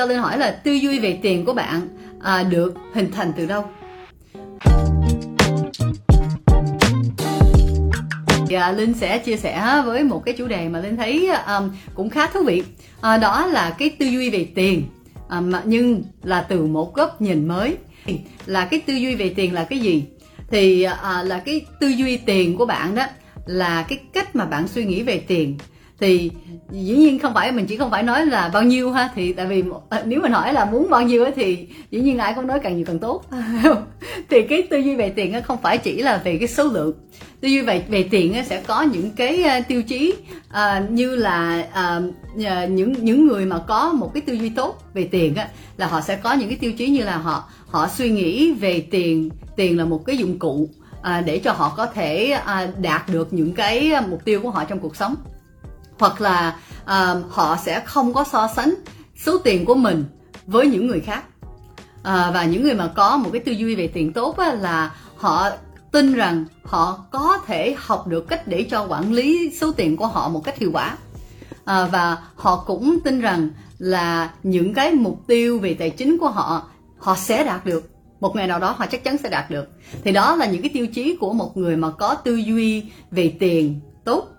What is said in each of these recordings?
Cho Linh hỏi là tư duy về tiền của bạn à, được hình thành từ đâu? À, Linh sẽ chia sẻ với một cái chủ đề mà Linh thấy um, cũng khá thú vị. À, đó là cái tư duy về tiền. Um, nhưng là từ một góc nhìn mới. Là cái tư duy về tiền là cái gì? Thì uh, là cái tư duy tiền của bạn đó là cái cách mà bạn suy nghĩ về tiền thì dĩ nhiên không phải mình chỉ không phải nói là bao nhiêu ha thì tại vì à, nếu mình hỏi là muốn bao nhiêu thì dĩ nhiên ai cũng nói càng nhiều càng tốt. Thì cái tư duy về tiền không phải chỉ là về cái số lượng. Tư duy về về tiền sẽ có những cái à, tiêu chí uh, như là uh, những những người mà có một cái tư duy tốt về tiền á, là họ sẽ có những cái tiêu chí như là họ họ suy nghĩ về tiền tiền là một cái dụng cụ à, để cho họ có thể à, đạt được những cái mục tiêu của họ trong cuộc sống hoặc là uh, họ sẽ không có so sánh số tiền của mình với những người khác. À, và những người mà có một cái tư duy về tiền tốt á, là họ tin rằng họ có thể học được cách để cho quản lý số tiền của họ một cách hiệu quả. À, và họ cũng tin rằng là những cái mục tiêu về tài chính của họ họ sẽ đạt được. Một ngày nào đó họ chắc chắn sẽ đạt được. Thì đó là những cái tiêu chí của một người mà có tư duy về tiền tốt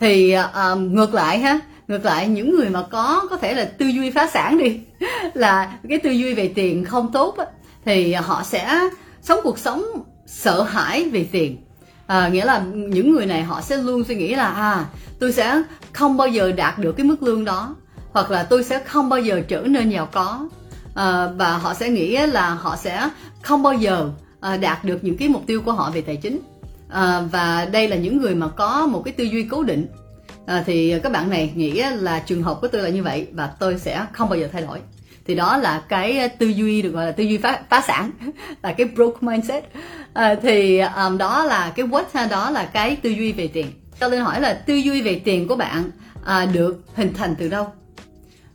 thì uh, ngược lại ha ngược lại những người mà có có thể là tư duy phá sản đi là cái tư duy về tiền không tốt á, thì họ sẽ sống cuộc sống sợ hãi về tiền. À, nghĩa là những người này họ sẽ luôn suy nghĩ là à tôi sẽ không bao giờ đạt được cái mức lương đó hoặc là tôi sẽ không bao giờ trở nên giàu có. À, và họ sẽ nghĩ là họ sẽ không bao giờ à, đạt được những cái mục tiêu của họ về tài chính à, và đây là những người mà có một cái tư duy cố định. À, thì các bạn này nghĩ là trường hợp của tôi là như vậy và tôi sẽ không bao giờ thay đổi. Thì đó là cái tư duy được gọi là tư duy phá, phá sản là cái broke mindset. À, thì um, đó là cái what đó là cái tư duy về tiền. Cho nên hỏi là tư duy về tiền của bạn à, được hình thành từ đâu?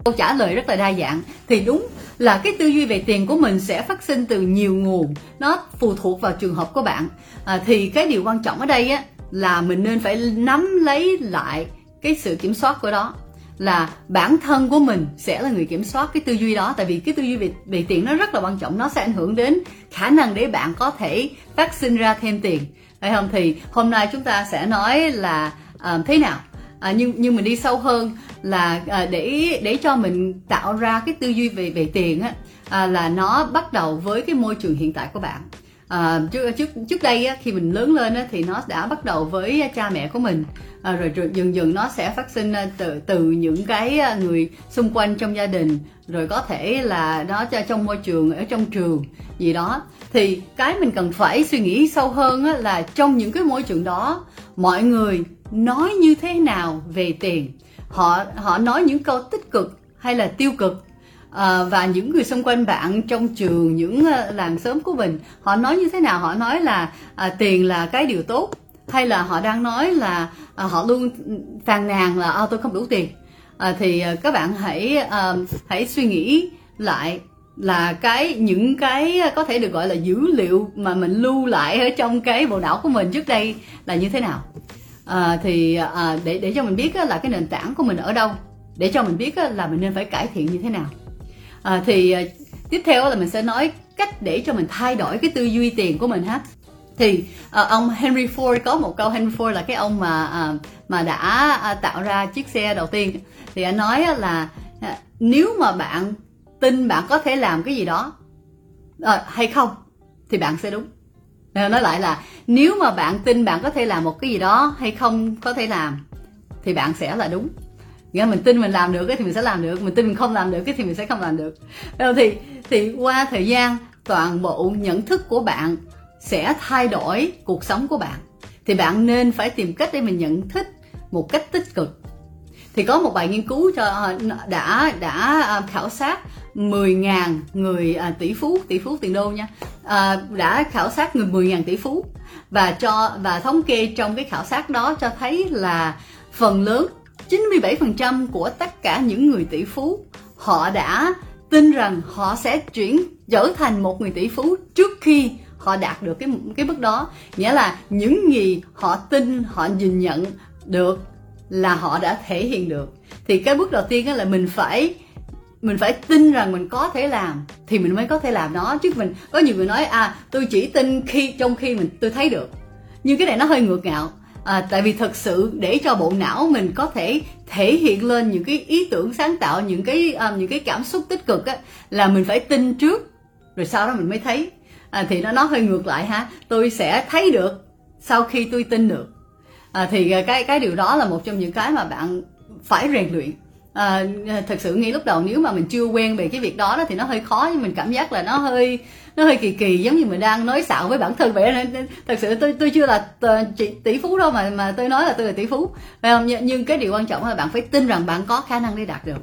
Câu trả lời rất là đa dạng. Thì đúng là cái tư duy về tiền của mình sẽ phát sinh từ nhiều nguồn. Nó phụ thuộc vào trường hợp của bạn. À, thì cái điều quan trọng ở đây á là mình nên phải nắm lấy lại cái sự kiểm soát của đó. Là bản thân của mình sẽ là người kiểm soát cái tư duy đó. Tại vì cái tư duy về, về tiền nó rất là quan trọng. Nó sẽ ảnh hưởng đến khả năng để bạn có thể phát sinh ra thêm tiền. Phải không? Thì hôm nay chúng ta sẽ nói là uh, thế nào? À, nhưng nhưng mình đi sâu hơn là à, để để cho mình tạo ra cái tư duy về về tiền á à, là nó bắt đầu với cái môi trường hiện tại của bạn à, trước trước trước đây á, khi mình lớn lên á, thì nó đã bắt đầu với cha mẹ của mình. À, rồi, rồi dần dần nó sẽ phát sinh ờ, từ từ những cái người xung quanh trong gia đình. Rồi có thể là nó cho trong môi trường ở trong trường gì đó. Thì cái mình cần phải suy nghĩ sâu hơn á, là trong những cái môi trường đó mọi người nói như thế nào về tiền? Họ họ nói những câu tích cực hay là tiêu cực? À, và những người xung quanh bạn trong trường những uh, làng xóm của mình họ nói như thế nào? Họ nói là à, tiền là cái điều tốt hay là họ đang nói là à, họ luôn phàn nàn là à, tôi không đủ tiền. À, thì à, các bạn hãy à, hãy suy nghĩ lại là cái những cái có thể được gọi là dữ liệu mà mình lưu lại ở trong cái bộ não của mình trước đây là như thế nào. À, thì à, để để cho mình biết là cái nền tảng của mình ở đâu để cho mình biết là mình nên phải cải thiện như thế nào à, thì à, tiếp theo là mình sẽ nói cách để cho mình thay đổi cái tư duy tiền của mình ha. Thì à, ông Henry Ford có một câu Henry Ford là cái ông mà à, mà đã à, tạo ra chiếc xe đầu tiên. Thì anh nói là à, nếu mà bạn tin bạn có thể làm cái gì đó à, hay không thì bạn sẽ đúng. Nói lại là nếu mà bạn tin bạn có thể làm một cái gì đó hay không có thể làm thì bạn sẽ là đúng nghĩa mình tin mình làm được cái thì mình sẽ làm được mình tin mình không làm được cái thì mình sẽ không làm được. Thì thì qua thời gian toàn bộ nhận thức của bạn sẽ thay đổi cuộc sống của bạn. Thì bạn nên phải tìm cách để mình nhận thức một cách tích cực. Thì có một bài nghiên cứu cho ờ, đã đã ờ, khảo sát 10.000 người à, tỷ phú tỷ phú tiền đô nha. À, đã khảo sát người 10.000 tỷ phú và cho và thống kê trong cái khảo sát đó cho thấy là phần lớn 97% của tất cả những người tỷ phú, họ đã tin rằng họ sẽ chuyển, trở thành một người tỷ phú trước khi họ đạt được cái cái bước đó. Nghĩa là những gì họ tin, họ nhìn nhận được là họ đã thể hiện được. Thì cái bước đầu tiên là mình phải mình phải tin rằng mình có thể làm, thì mình mới có thể làm nó. Chứ mình, có nhiều người nói à tôi chỉ tin khi, trong khi mình, tôi thấy được. Nhưng cái này nó hơi ngược ngạo à, tại vì thật sự để cho bộ não mình có thể thể hiện lên những cái ý tưởng sáng tạo những cái um, những cái cảm xúc tích cực á là mình phải tin trước rồi sau đó mình mới thấy. À, thì nó nó hơi ngược lại ha. Tôi sẽ thấy được sau khi tôi tin được. À, thì à, cái cái điều đó là một trong những cái mà bạn phải rèn luyện. Ờ, à, thật sự ngay lúc đầu nếu mà mình chưa quen về cái việc đó, đó thì nó hơi khó nhưng mình cảm giác là nó hơi nó hơi kỳ kỳ giống như mình đang nói xạo với bản thân vậy nên thật sự tôi tôi chưa là ờ, chị tỷ phú đâu mà mà tôi nói là tôi là tỷ phú. Phải không? Nhưng cái điều quan trọng là bạn phải tin rằng bạn có khả năng để đạt được.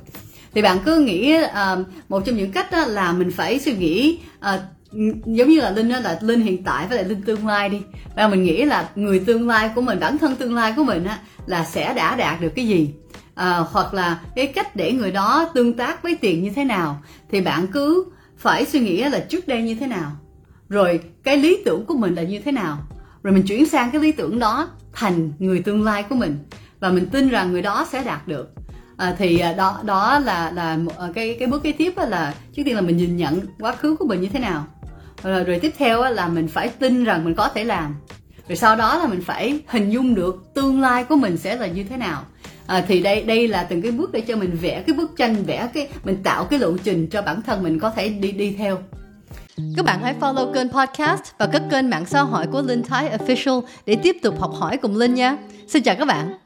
Thì bạn cứ nghĩ uh, một trong những cách đó là mình phải suy nghĩ uh, giống như là linh đó là linh hiện tại với lại linh tương lai đi. Và mình nghĩ là người tương lai của mình bản thân tương lai của mình á là sẽ đã đạt được cái gì à, hoặc là cái cách để người đó tương tác với tiền như thế nào thì bạn cứ phải suy nghĩ là trước đây như thế nào rồi cái lý tưởng của mình là như thế nào rồi mình chuyển sang cái lý tưởng đó thành người tương lai của mình và mình tin rằng người đó sẽ đạt được. À, thì ờ, đó đó là là cái cái bước kế tiếp là trước tiên là mình nhìn nhận quá khứ của mình như thế nào. Rồi, rồi tiếp theo là mình phải tin rằng mình có thể làm. Rồi sau đó là mình phải hình dung được tương lai của mình sẽ là như thế nào à, thì đây đây là từng cái bước để cho mình vẽ cái bức tranh vẽ cái mình tạo cái lộ trình cho bản thân mình có thể đi đi theo các bạn hãy follow kênh podcast và các kênh mạng xã hội của Linh Thái Official để tiếp tục học hỏi cùng Linh nha. Xin chào các bạn.